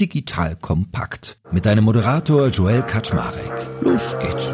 Digital Kompakt mit deinem Moderator Joel Kaczmarek. Los geht's.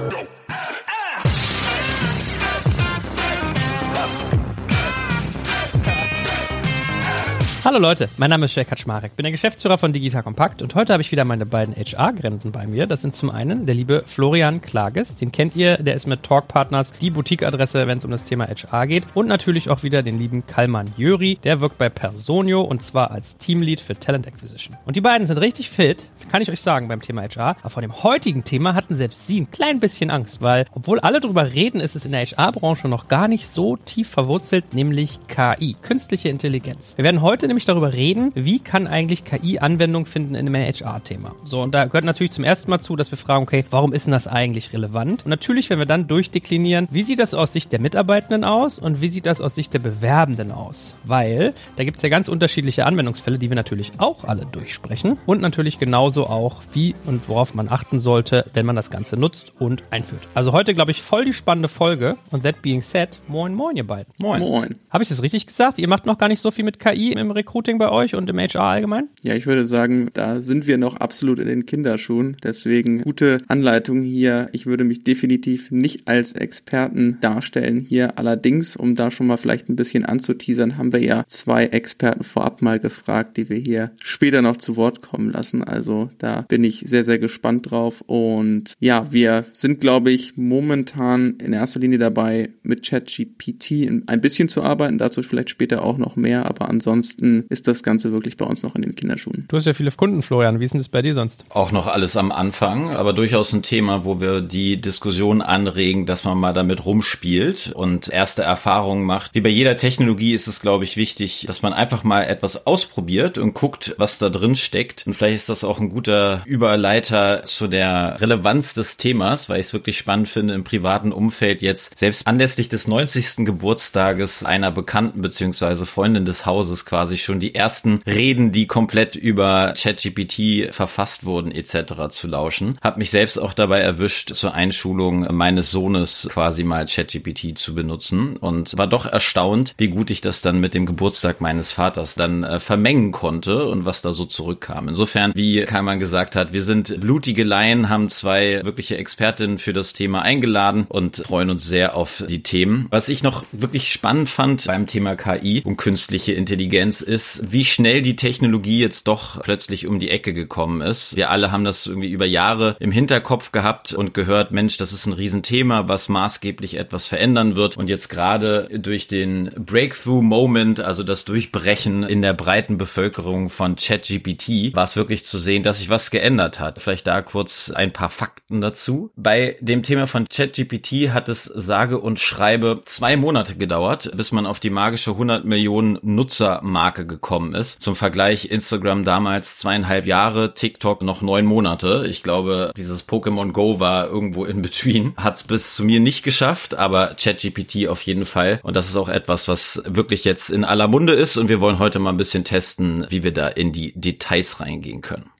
Hallo Leute, mein Name ist Jörg Kaczmarek, bin der Geschäftsführer von Digital Kompakt und heute habe ich wieder meine beiden HR-Gränden bei mir. Das sind zum einen der liebe Florian Klages, den kennt ihr, der ist mit Talk Partners die Boutique-Adresse, wenn es um das Thema HR geht. Und natürlich auch wieder den lieben Kalman Jöri, der wirkt bei Personio und zwar als Teamlead für Talent Acquisition. Und die beiden sind richtig fit, kann ich euch sagen, beim Thema HR. Aber vor dem heutigen Thema hatten selbst sie ein klein bisschen Angst, weil obwohl alle drüber reden, ist es in der HR-Branche noch gar nicht so tief verwurzelt, nämlich KI, künstliche Intelligenz. Wir werden heute nämlich darüber reden, wie kann eigentlich KI Anwendung finden in einem HR-Thema. So, und da gehört natürlich zum ersten Mal zu, dass wir fragen, okay, warum ist denn das eigentlich relevant? Und natürlich, wenn wir dann durchdeklinieren, wie sieht das aus Sicht der Mitarbeitenden aus und wie sieht das aus Sicht der Bewerbenden aus? Weil da gibt es ja ganz unterschiedliche Anwendungsfälle, die wir natürlich auch alle durchsprechen und natürlich genauso auch, wie und worauf man achten sollte, wenn man das Ganze nutzt und einführt. Also heute, glaube ich, voll die spannende Folge. Und that being said, moin, moin, ihr beiden. Moin. Moin. Habe ich das richtig gesagt? Ihr macht noch gar nicht so viel mit KI im Recruiting bei euch und im HR allgemein? Ja, ich würde sagen, da sind wir noch absolut in den Kinderschuhen. Deswegen gute Anleitung hier. Ich würde mich definitiv nicht als Experten darstellen hier. Allerdings, um da schon mal vielleicht ein bisschen anzuteasern, haben wir ja zwei Experten vorab mal gefragt, die wir hier später noch zu Wort kommen lassen. Also da bin ich sehr, sehr gespannt drauf. Und ja, wir sind, glaube ich, momentan in erster Linie dabei, mit ChatGPT ein bisschen zu arbeiten. Dazu vielleicht später auch noch mehr. Aber ansonsten ist das Ganze wirklich bei uns noch in den Kinderschuhen. Du hast ja viele Kunden, Florian. Wie ist denn das bei dir sonst? Auch noch alles am Anfang, aber durchaus ein Thema, wo wir die Diskussion anregen, dass man mal damit rumspielt und erste Erfahrungen macht. Wie bei jeder Technologie ist es, glaube ich, wichtig, dass man einfach mal etwas ausprobiert und guckt, was da drin steckt. Und vielleicht ist das auch ein guter Überleiter zu der Relevanz des Themas, weil ich es wirklich spannend finde, im privaten Umfeld jetzt selbst anlässlich des 90. Geburtstages einer Bekannten beziehungsweise Freundin des Hauses quasi schon die ersten Reden, die komplett über ChatGPT verfasst wurden etc. zu lauschen. Hab mich selbst auch dabei erwischt, zur Einschulung meines Sohnes quasi mal ChatGPT zu benutzen und war doch erstaunt, wie gut ich das dann mit dem Geburtstag meines Vaters dann äh, vermengen konnte und was da so zurückkam. Insofern, wie Kaiman gesagt hat, wir sind blutige Laien, haben zwei wirkliche Expertinnen für das Thema eingeladen und freuen uns sehr auf die Themen. Was ich noch wirklich spannend fand beim Thema KI und künstliche Intelligenz ist, wie schnell die Technologie jetzt doch plötzlich um die Ecke gekommen ist. Wir alle haben das irgendwie über Jahre im Hinterkopf gehabt und gehört, Mensch, das ist ein Riesenthema, was maßgeblich etwas verändern wird. Und jetzt gerade durch den Breakthrough-Moment, also das Durchbrechen in der breiten Bevölkerung von ChatGPT, war es wirklich zu sehen, dass sich was geändert hat. Vielleicht da kurz ein paar Fakten dazu. Bei dem Thema von ChatGPT hat es sage und schreibe zwei Monate gedauert, bis man auf die magische 100 Millionen Nutzer-Marke gekommen ist. Zum Vergleich Instagram damals zweieinhalb Jahre, TikTok noch neun Monate. Ich glaube, dieses Pokémon Go war irgendwo in between. Hat es bis zu mir nicht geschafft, aber ChatGPT auf jeden Fall. Und das ist auch etwas, was wirklich jetzt in aller Munde ist. Und wir wollen heute mal ein bisschen testen, wie wir da in die Details reingehen können.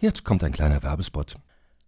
Jetzt kommt ein kleiner Werbespot.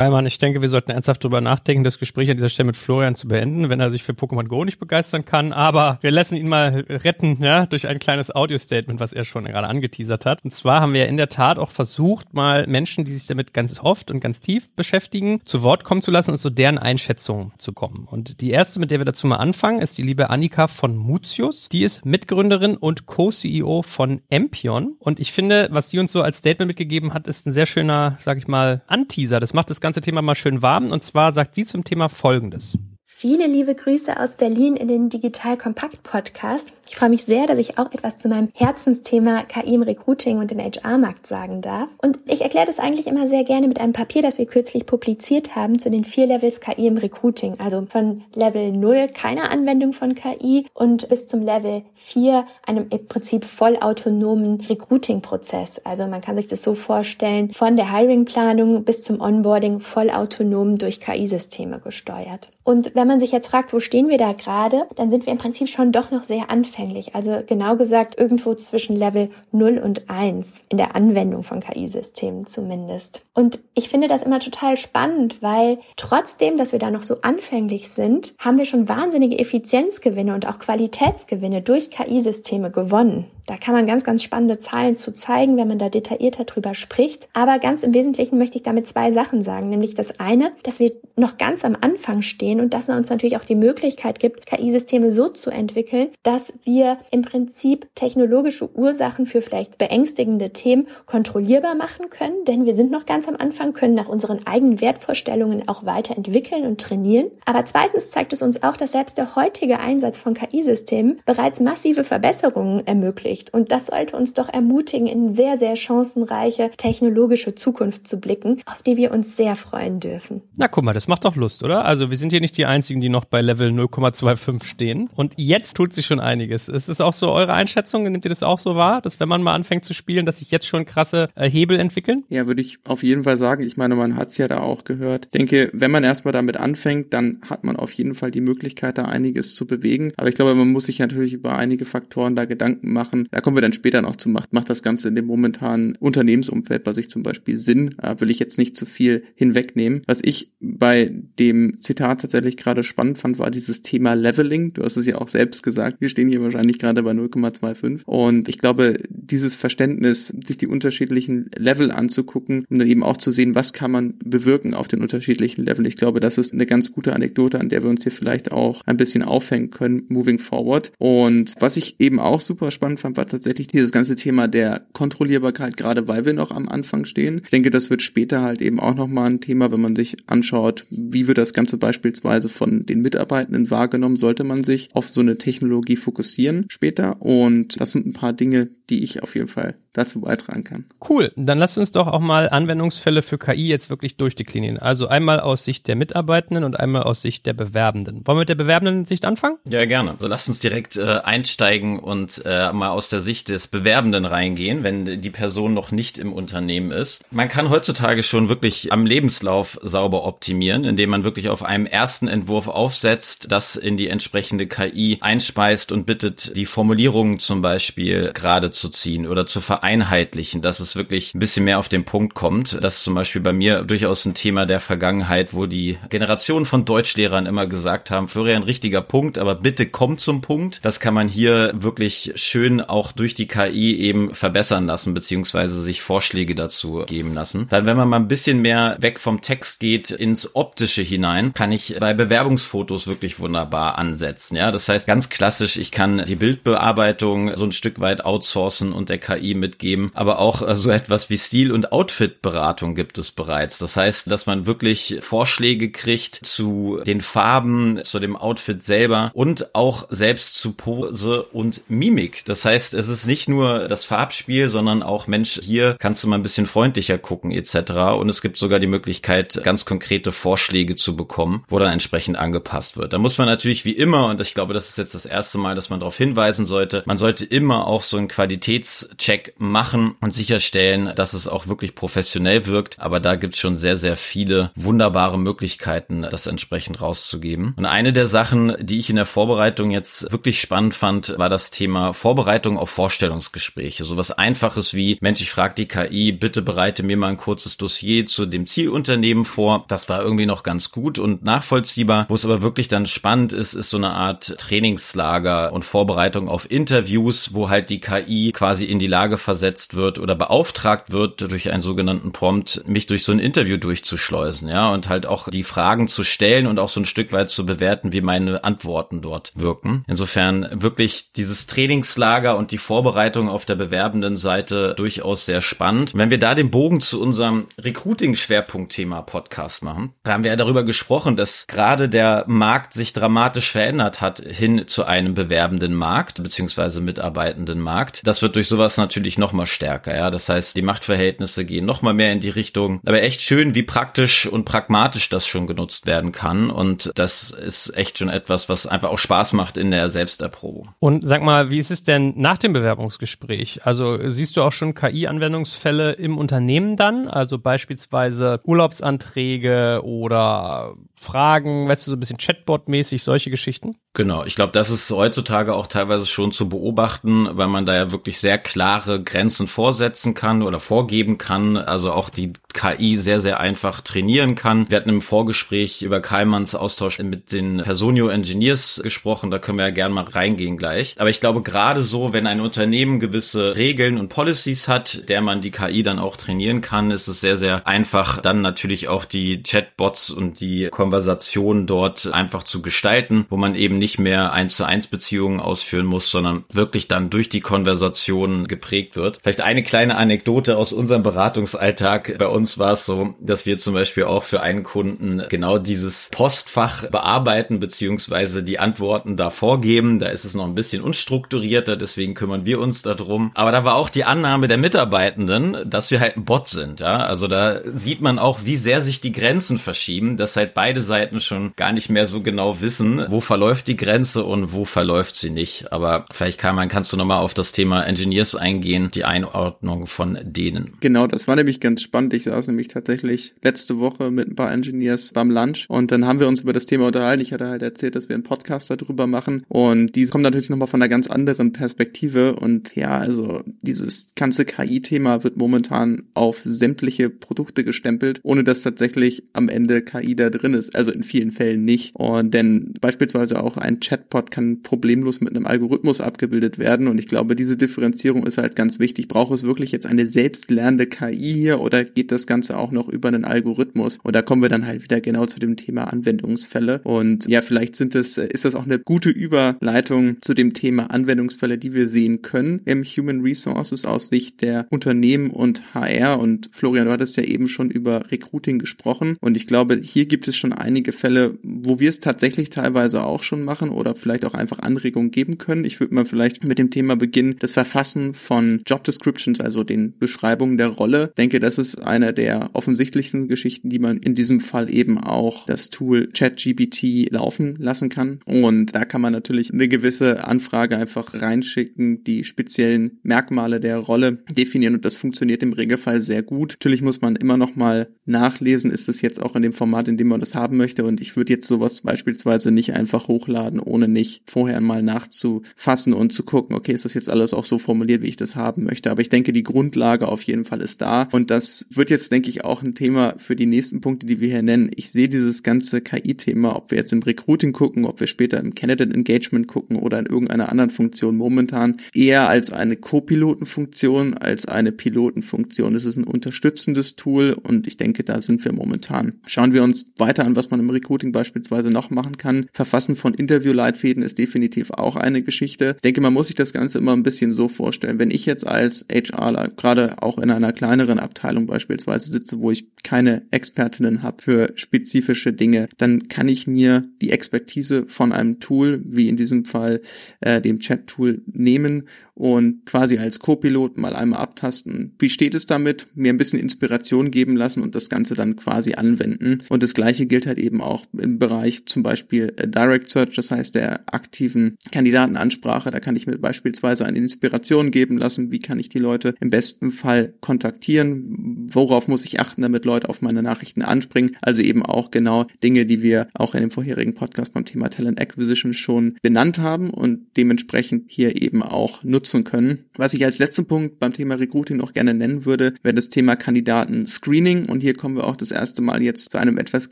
Reimann, ich denke, wir sollten ernsthaft drüber nachdenken, das Gespräch an dieser Stelle mit Florian zu beenden, wenn er sich für Pokémon Go nicht begeistern kann. Aber wir lassen ihn mal retten, ja, durch ein kleines Audio-Statement, was er schon gerade angeteasert hat. Und zwar haben wir in der Tat auch versucht, mal Menschen, die sich damit ganz oft und ganz tief beschäftigen, zu Wort kommen zu lassen und zu deren Einschätzungen zu kommen. Und die erste, mit der wir dazu mal anfangen, ist die liebe Annika von Mutius. Die ist Mitgründerin und Co-CEO von Empion. Und ich finde, was sie uns so als Statement mitgegeben hat, ist ein sehr schöner, sag ich mal, Anteaser. Das macht das ganze Thema mal schön warm. Und zwar sagt sie zum Thema Folgendes. Viele liebe Grüße aus Berlin in den Digital Kompakt Podcast. Ich freue mich sehr, dass ich auch etwas zu meinem Herzensthema KI im Recruiting und im HR-Markt sagen darf. Und ich erkläre das eigentlich immer sehr gerne mit einem Papier, das wir kürzlich publiziert haben zu den vier Levels KI im Recruiting. Also von Level 0 keine Anwendung von KI und bis zum Level 4 einem im Prinzip vollautonomen Recruiting-Prozess. Also man kann sich das so vorstellen, von der Hiring-Planung bis zum Onboarding vollautonom durch KI-Systeme gesteuert. Und wenn man sich jetzt fragt, wo stehen wir da gerade, dann sind wir im Prinzip schon doch noch sehr anfänglich. Also genau gesagt irgendwo zwischen Level 0 und 1 in der Anwendung von KI-Systemen zumindest. Und ich finde das immer total spannend, weil trotzdem, dass wir da noch so anfänglich sind, haben wir schon wahnsinnige Effizienzgewinne und auch Qualitätsgewinne durch KI-Systeme gewonnen. Da kann man ganz, ganz spannende Zahlen zu zeigen, wenn man da detaillierter drüber spricht. Aber ganz im Wesentlichen möchte ich damit zwei Sachen sagen. Nämlich das eine, dass wir noch ganz am Anfang stehen und dass man uns natürlich auch die Möglichkeit gibt, KI-Systeme so zu entwickeln, dass wir im Prinzip technologische Ursachen für vielleicht beängstigende Themen kontrollierbar machen können. Denn wir sind noch ganz am Anfang, können nach unseren eigenen Wertvorstellungen auch weiterentwickeln und trainieren. Aber zweitens zeigt es uns auch, dass selbst der heutige Einsatz von KI-Systemen bereits massive Verbesserungen ermöglicht ermöglicht. Und das sollte uns doch ermutigen, in sehr, sehr chancenreiche technologische Zukunft zu blicken, auf die wir uns sehr freuen dürfen. Na guck mal, das macht doch Lust, oder? Also wir sind hier nicht die Einzigen, die noch bei Level 0,25 stehen. Und jetzt tut sich schon einiges. Ist es auch so eure Einschätzung? Nehmt ihr das auch so wahr, dass wenn man mal anfängt zu spielen, dass sich jetzt schon krasse äh, Hebel entwickeln? Ja, würde ich auf jeden Fall sagen. Ich meine, man hat es ja da auch gehört. Ich denke, wenn man erstmal damit anfängt, dann hat man auf jeden Fall die Möglichkeit, da einiges zu bewegen. Aber ich glaube, man muss sich natürlich über einige Faktoren da Gedanken machen, da kommen wir dann später noch zu. Macht, macht das Ganze in dem momentanen Unternehmensumfeld bei sich zum Beispiel Sinn? Äh, will ich jetzt nicht zu viel hinwegnehmen. Was ich bei dem Zitat tatsächlich gerade spannend fand, war dieses Thema Leveling. Du hast es ja auch selbst gesagt. Wir stehen hier wahrscheinlich gerade bei 0,25. Und ich glaube, dieses Verständnis, sich die unterschiedlichen Level anzugucken, um dann eben auch zu sehen, was kann man bewirken auf den unterschiedlichen Leveln. Ich glaube, das ist eine ganz gute Anekdote, an der wir uns hier vielleicht auch ein bisschen aufhängen können, moving forward. Und was ich eben auch super spannend fand, war tatsächlich dieses ganze Thema der Kontrollierbarkeit, gerade weil wir noch am Anfang stehen. Ich denke, das wird später halt eben auch nochmal ein Thema, wenn man sich anschaut, wie wird das Ganze beispielsweise von den Mitarbeitenden wahrgenommen, sollte man sich auf so eine Technologie fokussieren später. Und das sind ein paar Dinge, die ich auf jeden Fall dazu beitragen kann. Cool, dann lasst uns doch auch mal Anwendungsfälle für KI jetzt wirklich durchdeklinieren. Also einmal aus Sicht der Mitarbeitenden und einmal aus Sicht der Bewerbenden. Wollen wir mit der bewerbenden Sicht anfangen? Ja, gerne. Also lasst uns direkt äh, einsteigen und äh, mal aus der Sicht des Bewerbenden reingehen, wenn die Person noch nicht im Unternehmen ist. Man kann heutzutage schon wirklich am Lebenslauf sauber optimieren, indem man wirklich auf einem ersten Entwurf aufsetzt, das in die entsprechende KI einspeist und bittet, die Formulierungen zum Beispiel gerade zu ziehen oder zu vereinheitlichen, dass es wirklich ein bisschen mehr auf den Punkt kommt. Das ist zum Beispiel bei mir durchaus ein Thema der Vergangenheit, wo die Generation von Deutschlehrern immer gesagt haben, Florian, richtiger Punkt, aber bitte komm zum Punkt. Das kann man hier wirklich schön auch durch die KI eben verbessern lassen, beziehungsweise sich Vorschläge dazu geben lassen. Dann, wenn man mal ein bisschen mehr weg vom Text geht ins Optische hinein, kann ich bei Bewerbungsfotos wirklich wunderbar ansetzen. Ja, das heißt ganz klassisch, ich kann die Bildbearbeitung so ein Stück weit outsourcen und der KI mit mitgeben. Aber auch äh, so etwas wie Stil- und Outfit-Beratung gibt es bereits. Das heißt, dass man wirklich Vorschläge kriegt zu den Farben, zu dem Outfit selber und auch selbst zu Pose und Mimik. Das heißt, es ist nicht nur das Farbspiel, sondern auch Mensch, hier kannst du mal ein bisschen freundlicher gucken etc. Und es gibt sogar die Möglichkeit, ganz konkrete Vorschläge zu bekommen, wo dann entsprechend angepasst wird. Da muss man natürlich wie immer, und ich glaube, das ist jetzt das erste Mal, dass man darauf hinweisen sollte, man sollte immer auch so einen Qualitäts Qualitätscheck machen und sicherstellen, dass es auch wirklich professionell wirkt. Aber da gibt's schon sehr, sehr viele wunderbare Möglichkeiten, das entsprechend rauszugeben. Und eine der Sachen, die ich in der Vorbereitung jetzt wirklich spannend fand, war das Thema Vorbereitung auf Vorstellungsgespräche. So was Einfaches wie, Mensch, ich frage die KI, bitte bereite mir mal ein kurzes Dossier zu dem Zielunternehmen vor. Das war irgendwie noch ganz gut und nachvollziehbar. Wo es aber wirklich dann spannend ist, ist so eine Art Trainingslager und Vorbereitung auf Interviews, wo halt die KI quasi in die Lage versetzt wird oder beauftragt wird durch einen sogenannten Prompt, mich durch so ein Interview durchzuschleusen, ja, und halt auch die Fragen zu stellen und auch so ein Stück weit zu bewerten, wie meine Antworten dort wirken. Insofern wirklich dieses Trainingslager und die Vorbereitung auf der bewerbenden Seite durchaus sehr spannend. Wenn wir da den Bogen zu unserem Recruiting-Schwerpunktthema Podcast machen, da haben wir ja darüber gesprochen, dass gerade der Markt sich dramatisch verändert hat hin zu einem bewerbenden Markt beziehungsweise mitarbeitenden Markt. Das wird durch sowas natürlich noch mal stärker. Ja, das heißt, die Machtverhältnisse gehen noch mal mehr in die Richtung. Aber echt schön, wie praktisch und pragmatisch das schon genutzt werden kann. Und das ist echt schon etwas, was einfach auch Spaß macht in der Selbsterprobung. Und sag mal, wie ist es denn nach dem Bewerbungsgespräch? Also siehst du auch schon KI-Anwendungsfälle im Unternehmen dann? Also beispielsweise Urlaubsanträge oder Fragen, weißt du, so ein bisschen Chatbot-mäßig, solche Geschichten? Genau, ich glaube, das ist heutzutage auch teilweise schon zu beobachten, weil man da ja wirklich sehr klare Grenzen vorsetzen kann oder vorgeben kann, also auch die KI sehr, sehr einfach trainieren kann. Wir hatten im Vorgespräch über Kallmanns Austausch mit den Personio Engineers gesprochen, da können wir ja gerne mal reingehen gleich. Aber ich glaube, gerade so, wenn ein Unternehmen gewisse Regeln und Policies hat, der man die KI dann auch trainieren kann, ist es sehr, sehr einfach, dann natürlich auch die Chatbots und die Konversation dort einfach zu gestalten, wo man eben nicht mehr eins zu eins Beziehungen ausführen muss, sondern wirklich dann durch die Konversation geprägt wird. Vielleicht eine kleine Anekdote aus unserem Beratungsalltag. Bei uns war es so, dass wir zum Beispiel auch für einen Kunden genau dieses Postfach bearbeiten beziehungsweise die Antworten da vorgeben. Da ist es noch ein bisschen unstrukturierter, deswegen kümmern wir uns darum. Aber da war auch die Annahme der Mitarbeitenden, dass wir halt ein Bot sind. Ja? Also da sieht man auch, wie sehr sich die Grenzen verschieben, dass halt beide beide Seiten schon gar nicht mehr so genau wissen, wo verläuft die Grenze und wo verläuft sie nicht. Aber vielleicht kann man, kannst du nochmal auf das Thema Engineers eingehen, die Einordnung von denen. Genau, das war nämlich ganz spannend. Ich saß nämlich tatsächlich letzte Woche mit ein paar Engineers beim Lunch und dann haben wir uns über das Thema unterhalten. Ich hatte halt erzählt, dass wir einen Podcast darüber machen und die kommen natürlich nochmal von einer ganz anderen Perspektive und ja, also dieses ganze KI-Thema wird momentan auf sämtliche Produkte gestempelt, ohne dass tatsächlich am Ende KI da drin ist ist, also in vielen Fällen nicht. Und denn beispielsweise auch ein Chatbot kann problemlos mit einem Algorithmus abgebildet werden. Und ich glaube, diese Differenzierung ist halt ganz wichtig. Braucht es wirklich jetzt eine selbstlernende KI hier oder geht das Ganze auch noch über einen Algorithmus? Und da kommen wir dann halt wieder genau zu dem Thema Anwendungsfälle. Und ja, vielleicht sind es, ist das auch eine gute Überleitung zu dem Thema Anwendungsfälle, die wir sehen können im Human Resources aus Sicht der Unternehmen und HR. Und Florian, du hattest ja eben schon über Recruiting gesprochen. Und ich glaube, hier gibt es schon einige Fälle, wo wir es tatsächlich teilweise auch schon machen oder vielleicht auch einfach Anregungen geben können. Ich würde mal vielleicht mit dem Thema beginnen, das Verfassen von Job Descriptions, also den Beschreibungen der Rolle. Ich denke, das ist eine der offensichtlichsten Geschichten, die man in diesem Fall eben auch das Tool ChatGPT laufen lassen kann. Und da kann man natürlich eine gewisse Anfrage einfach reinschicken, die speziellen Merkmale der Rolle definieren und das funktioniert im Regelfall sehr gut. Natürlich muss man immer noch mal nachlesen, ist es jetzt auch in dem Format, in dem man das haben möchte. Und ich würde jetzt sowas beispielsweise nicht einfach hochladen, ohne nicht vorher mal nachzufassen und zu gucken, okay, ist das jetzt alles auch so formuliert, wie ich das haben möchte. Aber ich denke, die Grundlage auf jeden Fall ist da. Und das wird jetzt, denke ich, auch ein Thema für die nächsten Punkte, die wir hier nennen. Ich sehe dieses ganze KI-Thema, ob wir jetzt im Recruiting gucken, ob wir später im Candidate Engagement gucken oder in irgendeiner anderen Funktion momentan, eher als eine Co-Pilotenfunktion, als eine Pilotenfunktion. Es ist ein unterstützendes Tool und ich denke, da sind wir momentan. Schauen wir uns weiter an, was man im Recruiting beispielsweise noch machen kann. Verfassen von Interviewleitfäden ist definitiv auch eine Geschichte. Ich denke, man muss sich das Ganze immer ein bisschen so vorstellen. Wenn ich jetzt als HRler gerade auch in einer kleineren Abteilung beispielsweise sitze, wo ich keine Expertinnen habe für spezifische Dinge, dann kann ich mir die Expertise von einem Tool, wie in diesem Fall äh, dem Chat-Tool, nehmen und quasi als Co-Pilot mal einmal abtasten. Wie steht es damit? Mir ein bisschen Inspiration geben lassen und das Ganze dann quasi anwenden. Und das gleiche gilt gilt halt eben auch im Bereich zum Beispiel äh, Direct Search, das heißt der aktiven Kandidatenansprache. Da kann ich mir beispielsweise eine Inspiration geben lassen, wie kann ich die Leute im besten Fall kontaktieren, worauf muss ich achten, damit Leute auf meine Nachrichten anspringen. Also eben auch genau Dinge, die wir auch in dem vorherigen Podcast beim Thema Talent Acquisition schon benannt haben und dementsprechend hier eben auch nutzen können. Was ich als letzten Punkt beim Thema Recruiting noch gerne nennen würde, wäre das Thema Kandidaten-Screening. Und hier kommen wir auch das erste Mal jetzt zu einem etwas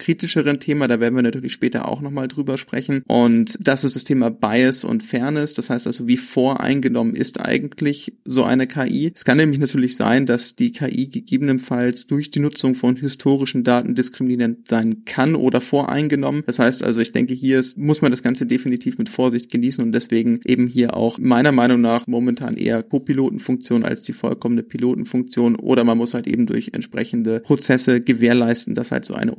kritischeren Thema. Da werden wir natürlich später auch nochmal drüber sprechen. Und das ist das Thema Bias und Fairness. Das heißt also, wie voreingenommen ist eigentlich so eine KI? Es kann nämlich natürlich sein, dass die KI gegebenenfalls durch die Nutzung von historischen Daten diskriminierend sein kann oder voreingenommen. Das heißt also, ich denke, hier ist, muss man das Ganze definitiv mit Vorsicht genießen und deswegen eben hier auch meiner Meinung nach momentan eher Co-Pilotenfunktion als die vollkommene Pilotenfunktion oder man muss halt eben durch entsprechende Prozesse gewährleisten, dass halt so eine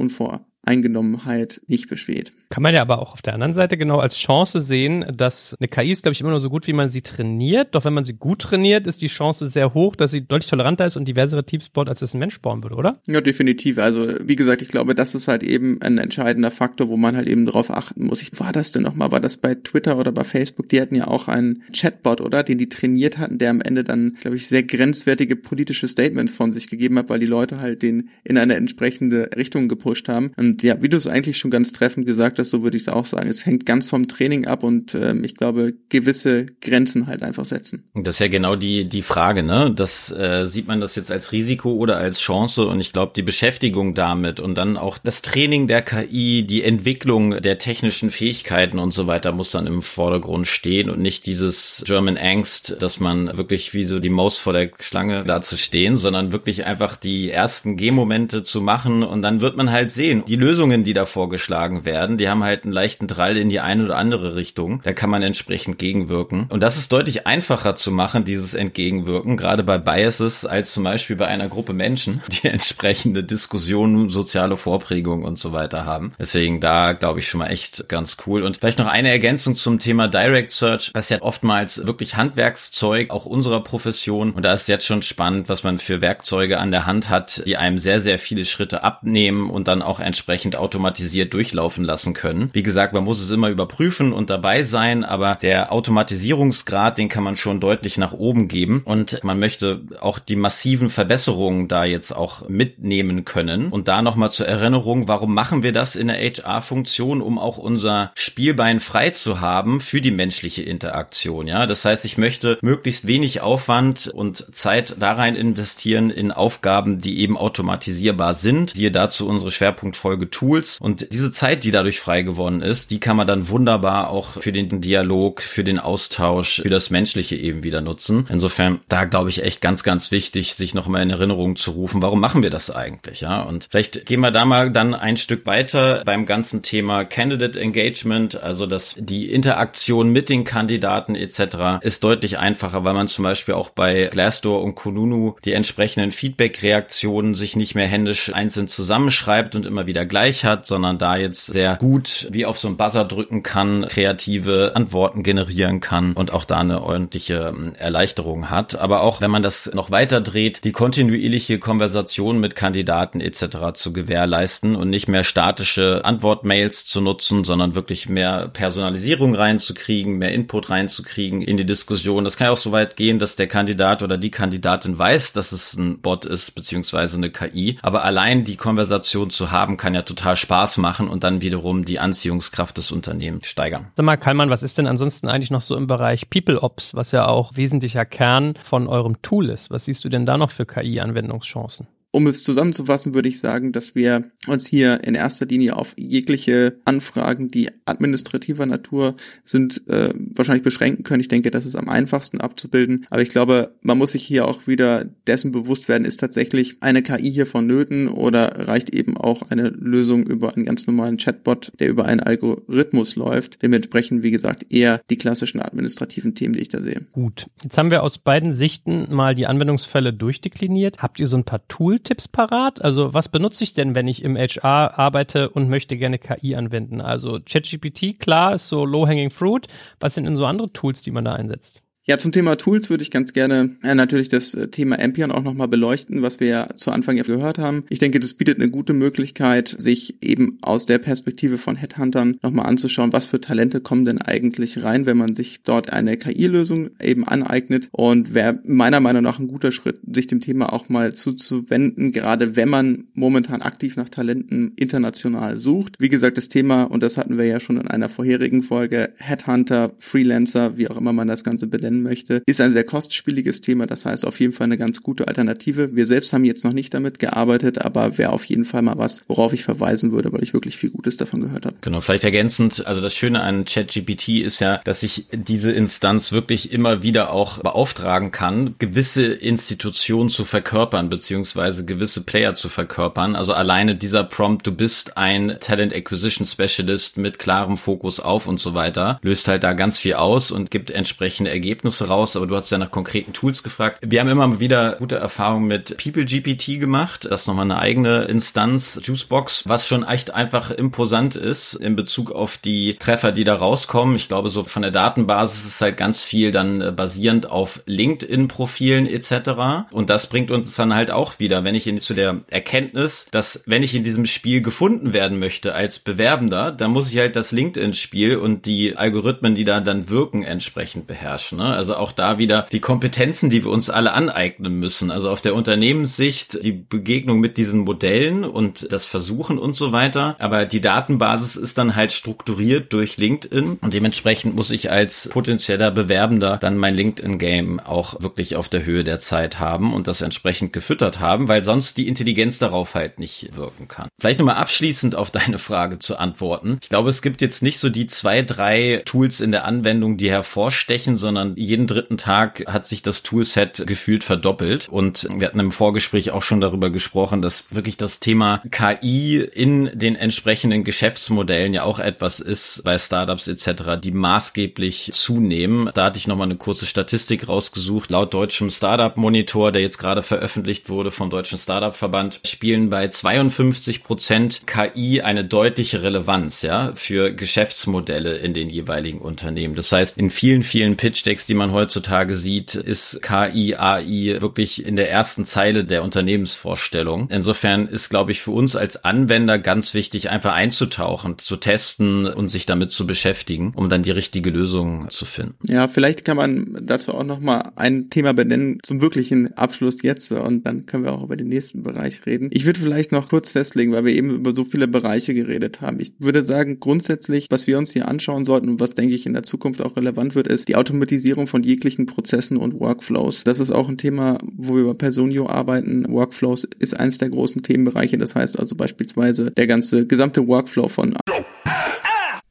Unvoreingenommenheit nicht besteht. Kann man ja aber auch auf der anderen Seite genau als Chance sehen, dass eine KI ist, glaube ich, immer nur so gut, wie man sie trainiert. Doch wenn man sie gut trainiert, ist die Chance sehr hoch, dass sie deutlich toleranter ist und diversere Teams baut, als es ein Mensch bauen würde, oder? Ja, definitiv. Also wie gesagt, ich glaube, das ist halt eben ein entscheidender Faktor, wo man halt eben drauf achten muss. Ich, war das denn nochmal? War das bei Twitter oder bei Facebook? Die hatten ja auch einen Chatbot, oder? Den die trainiert hatten, der am Ende dann, glaube ich, sehr grenzwertige politische Statements von sich gegeben hat, weil die Leute halt den in eine entsprechende Richtung gepusht haben. Und ja, wie du es eigentlich schon ganz treffend gesagt hast, so würde ich es auch sagen. Es hängt ganz vom Training ab und ähm, ich glaube, gewisse Grenzen halt einfach setzen. Das ist ja genau die, die Frage, ne? Das äh, sieht man das jetzt als Risiko oder als Chance und ich glaube, die Beschäftigung damit und dann auch das Training der KI, die Entwicklung der technischen Fähigkeiten und so weiter muss dann im Vordergrund stehen und nicht dieses German Angst, dass man wirklich wie so die Maus vor der Schlange da zu stehen, sondern wirklich einfach die ersten Gehmomente zu machen und dann wird man halt sehen, die Lösungen, die da vorgeschlagen werden, die haben halt einen leichten Drall in die eine oder andere Richtung. Da kann man entsprechend gegenwirken. Und das ist deutlich einfacher zu machen, dieses Entgegenwirken, gerade bei Biases, als zum Beispiel bei einer Gruppe Menschen, die entsprechende Diskussionen, soziale Vorprägungen und so weiter haben. Deswegen da glaube ich schon mal echt ganz cool. Und vielleicht noch eine Ergänzung zum Thema Direct Search, was ja oftmals wirklich Handwerkszeug auch unserer Profession. Und da ist jetzt schon spannend, was man für Werkzeuge an der Hand hat, die einem sehr, sehr viele Schritte abnehmen und dann auch entsprechend automatisiert durchlaufen lassen können. Wie gesagt, man muss es immer überprüfen und dabei sein, aber der Automatisierungsgrad, den kann man schon deutlich nach oben geben und man möchte auch die massiven Verbesserungen da jetzt auch mitnehmen können. Und da nochmal zur Erinnerung, warum machen wir das in der HR-Funktion, um auch unser Spielbein frei zu haben für die menschliche Interaktion. Ja, das heißt, ich möchte möglichst wenig Aufwand und Zeit da rein investieren in Aufgaben, die eben automatisierbar sind. Siehe dazu unsere Schwerpunktfolge Tools. Und diese Zeit, die dadurch frei gewonnen ist, die kann man dann wunderbar auch für den Dialog, für den Austausch, für das Menschliche eben wieder nutzen. Insofern, da glaube ich echt ganz, ganz wichtig, sich nochmal in Erinnerung zu rufen, warum machen wir das eigentlich? Ja, und vielleicht gehen wir da mal dann ein Stück weiter beim ganzen Thema Candidate Engagement, also dass die Interaktion mit den Kandidaten etc. ist deutlich einfacher, weil man zum Beispiel auch bei Glassdoor und Kununu die entsprechenden Feedback-Reaktionen sich nicht mehr händisch einzeln zusammenschreibt und immer wieder gleich hat, sondern da jetzt sehr gut wie auf so einen Buzzer drücken kann, kreative Antworten generieren kann und auch da eine ordentliche ähm, Erleichterung hat. Aber auch wenn man das noch weiter dreht, die kontinuierliche Konversation mit Kandidaten etc. zu gewährleisten und nicht mehr statische Antwortmails zu nutzen, sondern wirklich mehr Personalisierung reinzukriegen, mehr Input reinzukriegen in die Diskussion. Das kann auch so weit gehen, dass der Kandidat oder die Kandidatin weiß, dass es ein Bot ist, beziehungsweise eine KI. Aber allein die Konversation zu haben, kann ja total Spaß machen und dann wiederum die Anziehungskraft des Unternehmens steigern. Sag mal, Kalman, was ist denn ansonsten eigentlich noch so im Bereich People Ops, was ja auch wesentlicher Kern von eurem Tool ist? Was siehst du denn da noch für KI-Anwendungschancen? Um es zusammenzufassen, würde ich sagen, dass wir uns hier in erster Linie auf jegliche Anfragen, die administrativer Natur sind, äh, wahrscheinlich beschränken können. Ich denke, das ist am einfachsten abzubilden. Aber ich glaube, man muss sich hier auch wieder dessen bewusst werden, ist tatsächlich eine KI hier vonnöten oder reicht eben auch eine Lösung über einen ganz normalen Chatbot, der über einen Algorithmus läuft. Dementsprechend, wie gesagt, eher die klassischen administrativen Themen, die ich da sehe. Gut. Jetzt haben wir aus beiden Sichten mal die Anwendungsfälle durchdekliniert. Habt ihr so ein paar Tools Tipps parat? Also was benutze ich denn, wenn ich im HR arbeite und möchte gerne KI anwenden? Also ChatGPT, klar, ist so low-hanging fruit. Was sind denn so andere Tools, die man da einsetzt? Ja, zum Thema Tools würde ich ganz gerne äh, natürlich das äh, Thema Ampion auch nochmal beleuchten, was wir ja zu Anfang ja gehört haben. Ich denke, das bietet eine gute Möglichkeit, sich eben aus der Perspektive von Headhuntern nochmal anzuschauen, was für Talente kommen denn eigentlich rein, wenn man sich dort eine KI-Lösung eben aneignet und wäre meiner Meinung nach ein guter Schritt, sich dem Thema auch mal zuzuwenden, gerade wenn man momentan aktiv nach Talenten international sucht. Wie gesagt, das Thema, und das hatten wir ja schon in einer vorherigen Folge, Headhunter, Freelancer, wie auch immer man das Ganze benennen möchte, ist ein sehr kostspieliges Thema. Das heißt auf jeden Fall eine ganz gute Alternative. Wir selbst haben jetzt noch nicht damit gearbeitet, aber wäre auf jeden Fall mal was, worauf ich verweisen würde, weil ich wirklich viel Gutes davon gehört habe. Genau, vielleicht ergänzend, also das Schöne an ChatGPT ist ja, dass ich diese Instanz wirklich immer wieder auch beauftragen kann, gewisse Institutionen zu verkörpern, beziehungsweise gewisse Player zu verkörpern. Also alleine dieser Prompt, du bist ein Talent Acquisition Specialist mit klarem Fokus auf und so weiter, löst halt da ganz viel aus und gibt entsprechende Ergebnisse raus. Aber du hast ja nach konkreten Tools gefragt. Wir haben immer wieder gute Erfahrungen mit PeopleGPT gemacht. Das ist nochmal eine eigene Instanz, Juicebox, was schon echt einfach imposant ist in Bezug auf die Treffer, die da rauskommen. Ich glaube, so von der Datenbasis ist halt ganz viel dann äh, basierend auf LinkedIn-Profilen etc. Und das bringt uns dann halt auch wieder, wenn ich in, zu der Erkenntnis, dass wenn ich in diesem Spiel gefunden werden möchte als Bewerbender, dann muss ich halt das LinkedIn-Spiel und die Algorithmen, die da dann wirken, entsprechend beherrschen. Ne? Also auch da wieder die Kompetenzen, die wir uns alle aneignen müssen. Also auf der Unternehmenssicht die Begegnung mit diesen Modellen und das Versuchen und so weiter. Aber die Datenbasis ist dann halt strukturiert durch LinkedIn und dementsprechend muss ich als potenzieller Bewerbender dann mein LinkedIn-Game auch wirklich auf der Höhe der Zeit haben und das entsprechend gefüttert haben, weil sonst die Intelligenz darauf halt nicht wirken kann. Vielleicht nochmal abschließend auf deine Frage zu antworten. Ich glaube, es gibt jetzt nicht so die zwei, drei Tools in der Anwendung, die hervorstechen, sondern jeden dritten Tag hat sich das Toolset gefühlt verdoppelt. Und wir hatten im Vorgespräch auch schon darüber gesprochen, dass wirklich das Thema KI in den entsprechenden Geschäftsmodellen ja auch etwas ist bei Startups etc., die maßgeblich zunehmen. Da hatte ich nochmal eine kurze Statistik rausgesucht. Laut deutschem Startup Monitor, der jetzt gerade veröffentlicht wurde vom Deutschen Startup Verband, spielen bei 52 Prozent KI eine deutliche Relevanz, ja, für Geschäftsmodelle in den jeweiligen Unternehmen. Das heißt, in vielen, vielen Pitch Decks, die man heutzutage sieht, ist KI, AI wirklich in der ersten Zeile der Unternehmensvorstellung. Insofern ist, glaube ich, für uns als Anwender ganz wichtig, einfach einzutauchen, zu testen und sich damit zu beschäftigen, um dann die richtige Lösung zu finden. Ja, vielleicht kann man dazu auch noch mal ein Thema benennen zum wirklichen Abschluss jetzt und dann können wir auch über den nächsten Bereich reden. Ich würde vielleicht noch kurz festlegen, weil wir eben über so viele Bereiche geredet haben. Ich würde sagen, grundsätzlich, was wir uns hier anschauen sollten und was denke ich in der Zukunft auch relevant wird, ist die Automatisierung von jeglichen Prozessen und Workflows. Das ist auch ein Thema, wo wir bei Personio arbeiten. Workflows ist eins der großen Themenbereiche. Das heißt also beispielsweise der ganze gesamte Workflow von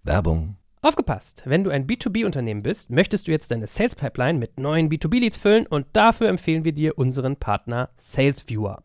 Werbung. Aufgepasst! Wenn du ein B2B-Unternehmen bist, möchtest du jetzt deine Sales Pipeline mit neuen B2B-Leads füllen und dafür empfehlen wir dir unseren Partner SalesViewer.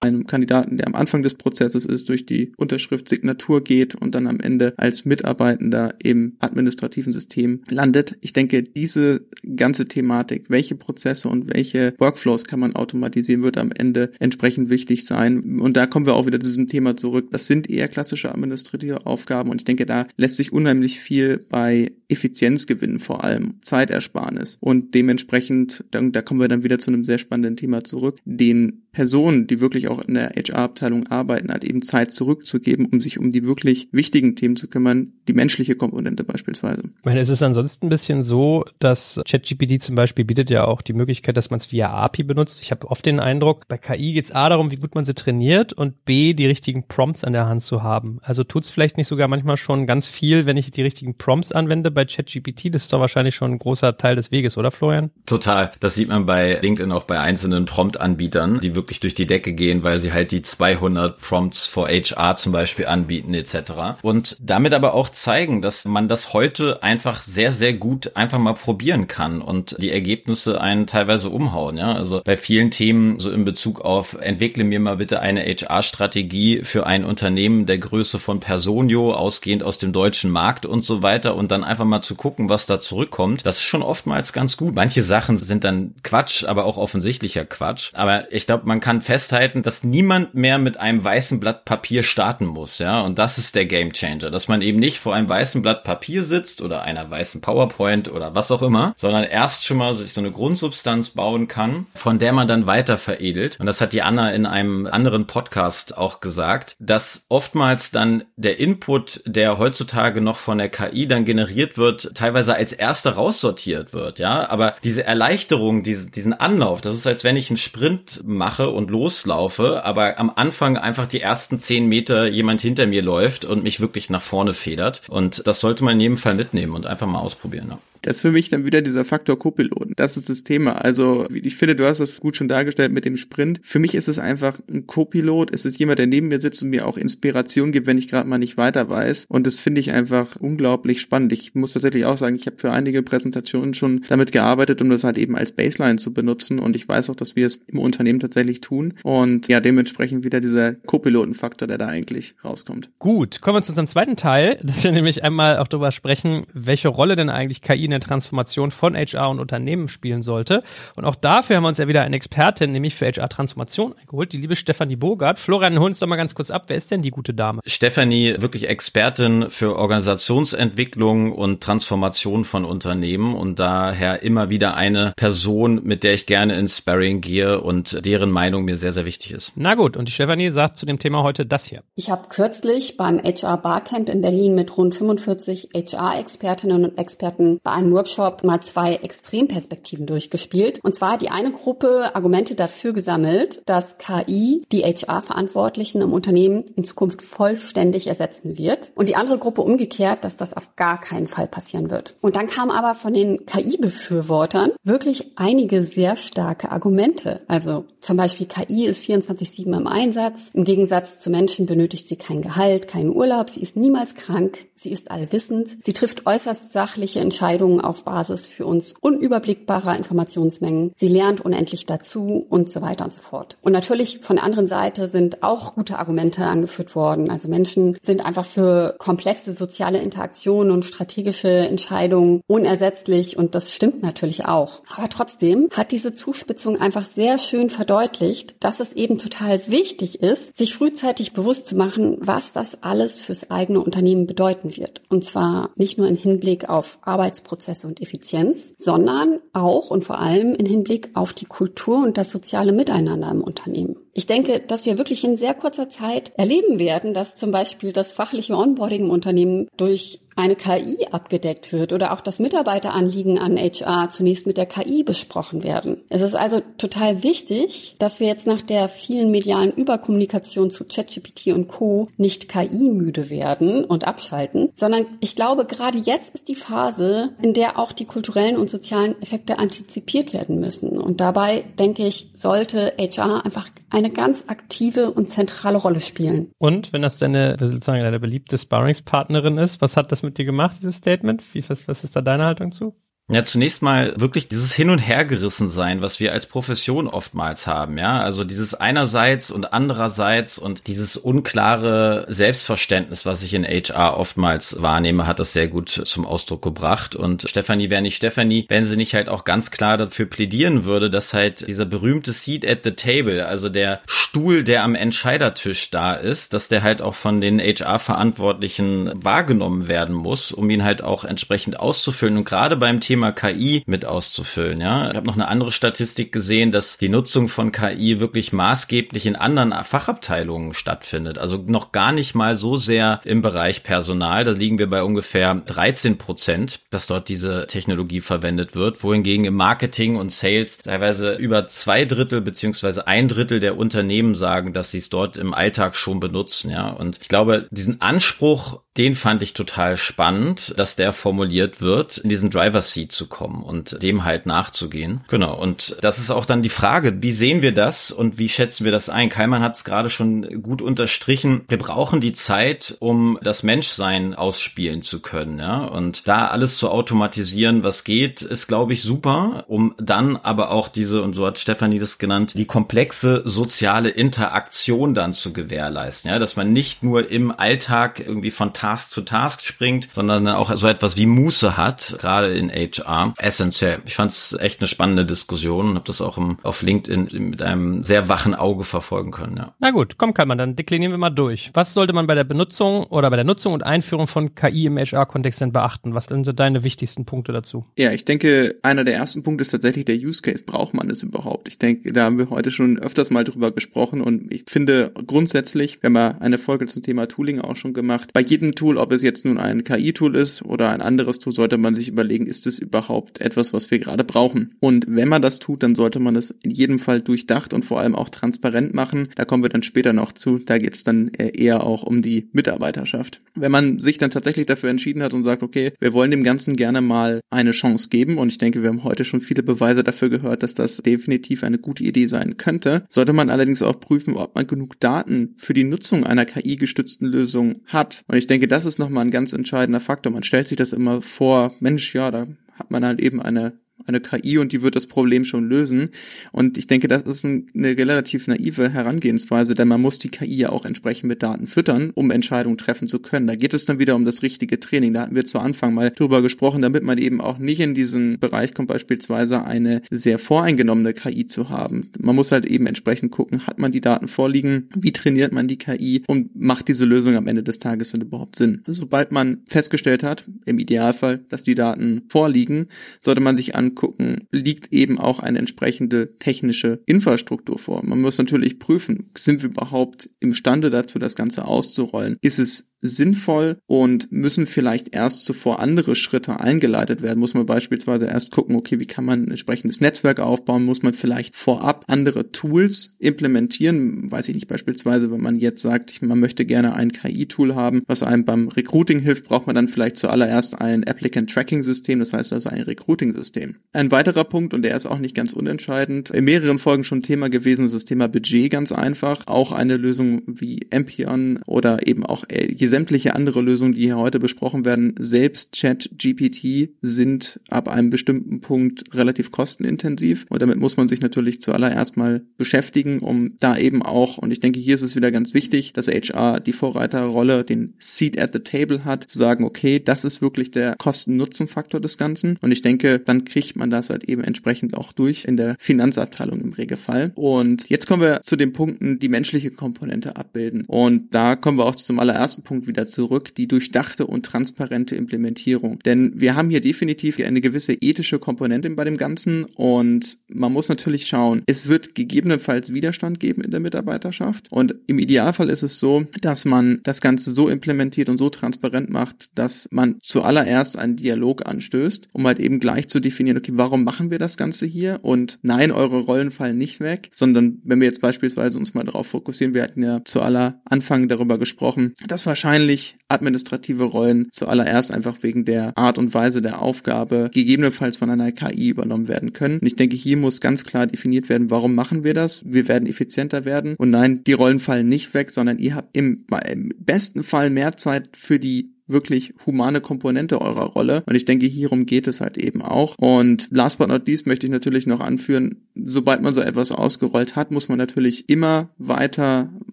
einem Kandidaten, der am Anfang des Prozesses ist, durch die Unterschrift Signatur geht und dann am Ende als Mitarbeitender im administrativen System landet. Ich denke, diese ganze Thematik, welche Prozesse und welche Workflows kann man automatisieren, wird am Ende entsprechend wichtig sein. Und da kommen wir auch wieder zu diesem Thema zurück. Das sind eher klassische administrative Aufgaben und ich denke, da lässt sich unheimlich viel bei Effizienz gewinnen, vor allem Zeitersparnis. Und dementsprechend, da, da kommen wir dann wieder zu einem sehr spannenden Thema zurück, den Personen, die wirklich auch in der HR-Abteilung arbeiten, halt eben Zeit zurückzugeben, um sich um die wirklich wichtigen Themen zu kümmern, die menschliche Komponente beispielsweise. Ich meine, es ist ansonsten ein bisschen so, dass ChatGPT zum Beispiel bietet ja auch die Möglichkeit, dass man es via API benutzt. Ich habe oft den Eindruck, bei KI geht es A darum, wie gut man sie trainiert und B, die richtigen Prompts an der Hand zu haben. Also tut es vielleicht nicht sogar manchmal schon ganz viel, wenn ich die richtigen Prompts anwende bei ChatGPT. Das ist doch wahrscheinlich schon ein großer Teil des Weges, oder Florian? Total. Das sieht man bei LinkedIn auch bei einzelnen Prompt-Anbietern, die wirklich durch die Decke gehen, weil sie halt die 200 Prompts for HR zum Beispiel anbieten etc. Und damit aber auch zeigen, dass man das heute einfach sehr, sehr gut einfach mal probieren kann und die Ergebnisse einen teilweise umhauen. Ja? Also bei vielen Themen so in Bezug auf entwickle mir mal bitte eine HR-Strategie für ein Unternehmen der Größe von Personio, ausgehend aus dem deutschen Markt und so weiter und dann einfach mal zu gucken, was da zurückkommt. Das ist schon oftmals ganz gut. Manche Sachen sind dann Quatsch, aber auch offensichtlicher Quatsch. Aber ich glaube, man kann festhalten, dass niemand mehr mit einem weißen Blatt Papier starten muss, ja. Und das ist der Game Changer, dass man eben nicht vor einem weißen Blatt Papier sitzt oder einer weißen PowerPoint oder was auch immer, sondern erst schon mal sich so eine Grundsubstanz bauen kann, von der man dann weiter veredelt. Und das hat die Anna in einem anderen Podcast auch gesagt, dass oftmals dann der Input, der heutzutage noch von der KI dann generiert wird, teilweise als erster raussortiert wird, ja. Aber diese Erleichterung, diese, diesen Anlauf, das ist, als wenn ich einen Sprint mache und loslaufe, aber am Anfang einfach die ersten zehn Meter jemand hinter mir läuft und mich wirklich nach vorne federt. Und das sollte man in jedem Fall mitnehmen und einfach mal ausprobieren. Ja. Das ist für mich dann wieder dieser Faktor Co-Piloten. Das ist das Thema. Also ich finde, du hast das gut schon dargestellt mit dem Sprint. Für mich ist es einfach ein Co-Pilot. Es ist jemand, der neben mir sitzt und mir auch Inspiration gibt, wenn ich gerade mal nicht weiter weiß. Und das finde ich einfach unglaublich spannend. Ich muss tatsächlich auch sagen, ich habe für einige Präsentationen schon damit gearbeitet, um das halt eben als Baseline zu benutzen. Und ich weiß auch, dass wir es im Unternehmen tatsächlich tun. Und ja, dementsprechend wieder dieser Co-Piloten-Faktor, der da eigentlich rauskommt. Gut, kommen wir zu unserem zweiten Teil, dass wir nämlich einmal auch darüber sprechen, welche Rolle denn eigentlich KI in der Transformation von HR und Unternehmen spielen sollte. Und auch dafür haben wir uns ja wieder eine Expertin, nämlich für HR-Transformation eingeholt, die liebe Stefanie Bogart. Florian, hol uns doch mal ganz kurz ab. Wer ist denn die gute Dame? Stefanie, wirklich Expertin für Organisationsentwicklung und Transformation von Unternehmen und daher immer wieder eine Person, mit der ich gerne ins Sparring gehe und deren Meinung mir sehr, sehr wichtig ist. Na gut, und die Stefanie sagt zu dem Thema heute das hier. Ich habe kürzlich beim HR Barcamp in Berlin mit rund 45 HR-Expertinnen und Experten bei einem Workshop mal zwei Extremperspektiven durchgespielt. Und zwar hat die eine Gruppe Argumente dafür gesammelt, dass KI die HR-Verantwortlichen im Unternehmen in Zukunft vollständig ersetzen wird. Und die andere Gruppe umgekehrt, dass das auf gar keinen Fall passieren wird. Und dann kamen aber von den KI-Befürwortern wirklich einige sehr starke Argumente. Also zum Beispiel KI ist 24-7 im Einsatz. Im Gegensatz zu Menschen benötigt sie kein Gehalt, keinen Urlaub. Sie ist niemals krank. Sie ist allwissend. Sie trifft äußerst sachliche Entscheidungen auf Basis für uns unüberblickbarer Informationsmengen. Sie lernt unendlich dazu und so weiter und so fort. Und natürlich von der anderen Seite sind auch gute Argumente angeführt worden. Also Menschen sind einfach für komplexe soziale Interaktionen und strategische Entscheidungen unersetzlich und das stimmt natürlich auch. Aber trotzdem hat diese Zuspitzung einfach sehr schön verdeutlicht, dass es eben total wichtig ist, sich frühzeitig bewusst zu machen, was das alles fürs eigene Unternehmen bedeuten wird. Und zwar nicht nur im Hinblick auf Arbeitsprozesse und Effizienz, sondern auch und vor allem im Hinblick auf die Kultur und das soziale Miteinander im Unternehmen. Ich denke, dass wir wirklich in sehr kurzer Zeit erleben werden, dass zum Beispiel das fachliche Onboarding im Unternehmen durch eine KI abgedeckt wird oder auch das Mitarbeiteranliegen an HR zunächst mit der KI besprochen werden. Es ist also total wichtig, dass wir jetzt nach der vielen medialen Überkommunikation zu ChatGPT und Co. nicht KI-müde werden und abschalten, sondern ich glaube, gerade jetzt ist die Phase, in der auch die kulturellen und sozialen Effekte antizipiert werden müssen. Und dabei, denke ich, sollte HR einfach eine ganz aktive und zentrale Rolle spielen. Und wenn das deine, sozusagen deine beliebte Sparringspartnerin ist, was hat das mit dir gemacht, dieses Statement? Wie, was, was ist da deine Haltung zu? Ja, zunächst mal wirklich dieses Hin- und Hergerissen sein, was wir als Profession oftmals haben, ja. Also dieses einerseits und andererseits und dieses unklare Selbstverständnis, was ich in HR oftmals wahrnehme, hat das sehr gut zum Ausdruck gebracht. Und Stefanie wäre nicht Stefanie, wenn sie nicht halt auch ganz klar dafür plädieren würde, dass halt dieser berühmte Seat at the Table, also der Stuhl, der am Entscheidertisch da ist, dass der halt auch von den HR-Verantwortlichen wahrgenommen werden muss, um ihn halt auch entsprechend auszufüllen. Und gerade beim Thema Thema KI mit auszufüllen. Ja, ich habe noch eine andere Statistik gesehen, dass die Nutzung von KI wirklich maßgeblich in anderen Fachabteilungen stattfindet. Also noch gar nicht mal so sehr im Bereich Personal. Da liegen wir bei ungefähr 13 Prozent, dass dort diese Technologie verwendet wird, wohingegen im Marketing und Sales teilweise über zwei Drittel beziehungsweise ein Drittel der Unternehmen sagen, dass sie es dort im Alltag schon benutzen. Ja, und ich glaube, diesen Anspruch den fand ich total spannend, dass der formuliert wird, in diesen Driver Seat zu kommen und dem halt nachzugehen. Genau. Und das ist auch dann die Frage, wie sehen wir das und wie schätzen wir das ein? Keimann hat es gerade schon gut unterstrichen. Wir brauchen die Zeit, um das Menschsein ausspielen zu können, ja. Und da alles zu automatisieren, was geht, ist, glaube ich, super, um dann aber auch diese, und so hat Stefanie das genannt, die komplexe soziale Interaktion dann zu gewährleisten, ja, dass man nicht nur im Alltag irgendwie von Task zu Task springt, sondern auch so etwas wie Muße hat, gerade in HR. Essentiell. Ich fand es echt eine spannende Diskussion und habe das auch im, auf LinkedIn mit einem sehr wachen Auge verfolgen können. Ja. Na gut, komm kann man, dann deklinieren wir mal durch. Was sollte man bei der Benutzung oder bei der Nutzung und Einführung von KI im HR-Kontext denn beachten? Was sind so deine wichtigsten Punkte dazu? Ja, ich denke, einer der ersten Punkte ist tatsächlich der Use Case. Braucht man es überhaupt? Ich denke, da haben wir heute schon öfters mal drüber gesprochen und ich finde grundsätzlich, wir haben ja eine Folge zum Thema Tooling auch schon gemacht, bei jedem Tool, ob es jetzt nun ein KI-Tool ist oder ein anderes Tool, sollte man sich überlegen, ist es überhaupt etwas, was wir gerade brauchen? Und wenn man das tut, dann sollte man es in jedem Fall durchdacht und vor allem auch transparent machen. Da kommen wir dann später noch zu. Da geht es dann eher auch um die Mitarbeiterschaft. Wenn man sich dann tatsächlich dafür entschieden hat und sagt, okay, wir wollen dem Ganzen gerne mal eine Chance geben und ich denke, wir haben heute schon viele Beweise dafür gehört, dass das definitiv eine gute Idee sein könnte, sollte man allerdings auch prüfen, ob man genug Daten für die Nutzung einer KI-gestützten Lösung hat. Und ich denke, das ist nochmal ein ganz entscheidender Faktor. Man stellt sich das immer vor, Mensch, ja, da hat man halt eben eine eine KI und die wird das Problem schon lösen. Und ich denke, das ist ein, eine relativ naive Herangehensweise, denn man muss die KI ja auch entsprechend mit Daten füttern, um Entscheidungen treffen zu können. Da geht es dann wieder um das richtige Training. Da hatten wir zu Anfang mal drüber gesprochen, damit man eben auch nicht in diesen Bereich kommt, beispielsweise eine sehr voreingenommene KI zu haben. Man muss halt eben entsprechend gucken, hat man die Daten vorliegen, wie trainiert man die KI und macht diese Lösung am Ende des Tages dann überhaupt Sinn. Sobald man festgestellt hat, im Idealfall, dass die Daten vorliegen, sollte man sich an angucken, liegt eben auch eine entsprechende technische Infrastruktur vor. Man muss natürlich prüfen, sind wir überhaupt imstande dazu, das Ganze auszurollen? Ist es sinnvoll und müssen vielleicht erst zuvor andere Schritte eingeleitet werden. Muss man beispielsweise erst gucken, okay, wie kann man ein entsprechendes Netzwerk aufbauen? Muss man vielleicht vorab andere Tools implementieren? Weiß ich nicht, beispielsweise, wenn man jetzt sagt, man möchte gerne ein KI-Tool haben, was einem beim Recruiting hilft, braucht man dann vielleicht zuallererst ein Applicant Tracking System, das heißt also ein Recruiting-System. Ein weiterer Punkt, und der ist auch nicht ganz unentscheidend, in mehreren Folgen schon Thema gewesen, ist das Thema Budget ganz einfach. Auch eine Lösung wie Ampion oder eben auch sämtliche andere Lösungen, die hier heute besprochen werden, selbst Chat GPT sind ab einem bestimmten Punkt relativ kostenintensiv. Und damit muss man sich natürlich zuallererst mal beschäftigen, um da eben auch, und ich denke, hier ist es wieder ganz wichtig, dass HR die Vorreiterrolle, den Seat at the Table hat, zu sagen, okay, das ist wirklich der Kosten-Nutzen-Faktor des Ganzen. Und ich denke, dann kriegt man das halt eben entsprechend auch durch in der Finanzabteilung im Regelfall. Und jetzt kommen wir zu den Punkten, die menschliche Komponente abbilden. Und da kommen wir auch zum allerersten Punkt, Punkt wieder zurück, die durchdachte und transparente Implementierung. Denn wir haben hier definitiv eine gewisse ethische Komponente bei dem Ganzen und man muss natürlich schauen, es wird gegebenenfalls Widerstand geben in der Mitarbeiterschaft und im Idealfall ist es so, dass man das Ganze so implementiert und so transparent macht, dass man zuallererst einen Dialog anstößt, um halt eben gleich zu definieren, okay, warum machen wir das Ganze hier und nein, eure Rollen fallen nicht weg, sondern wenn wir jetzt beispielsweise uns mal darauf fokussieren, wir hatten ja zu aller Anfang darüber gesprochen, dass wahrscheinlich wahrscheinlich administrative Rollen zuallererst einfach wegen der Art und Weise der Aufgabe gegebenenfalls von einer KI übernommen werden können. Und ich denke, hier muss ganz klar definiert werden, warum machen wir das? Wir werden effizienter werden. Und nein, die Rollen fallen nicht weg, sondern ihr habt im, im besten Fall mehr Zeit für die wirklich humane Komponente eurer Rolle. Und ich denke, hierum geht es halt eben auch. Und last but not least möchte ich natürlich noch anführen, sobald man so etwas ausgerollt hat, muss man natürlich immer weiter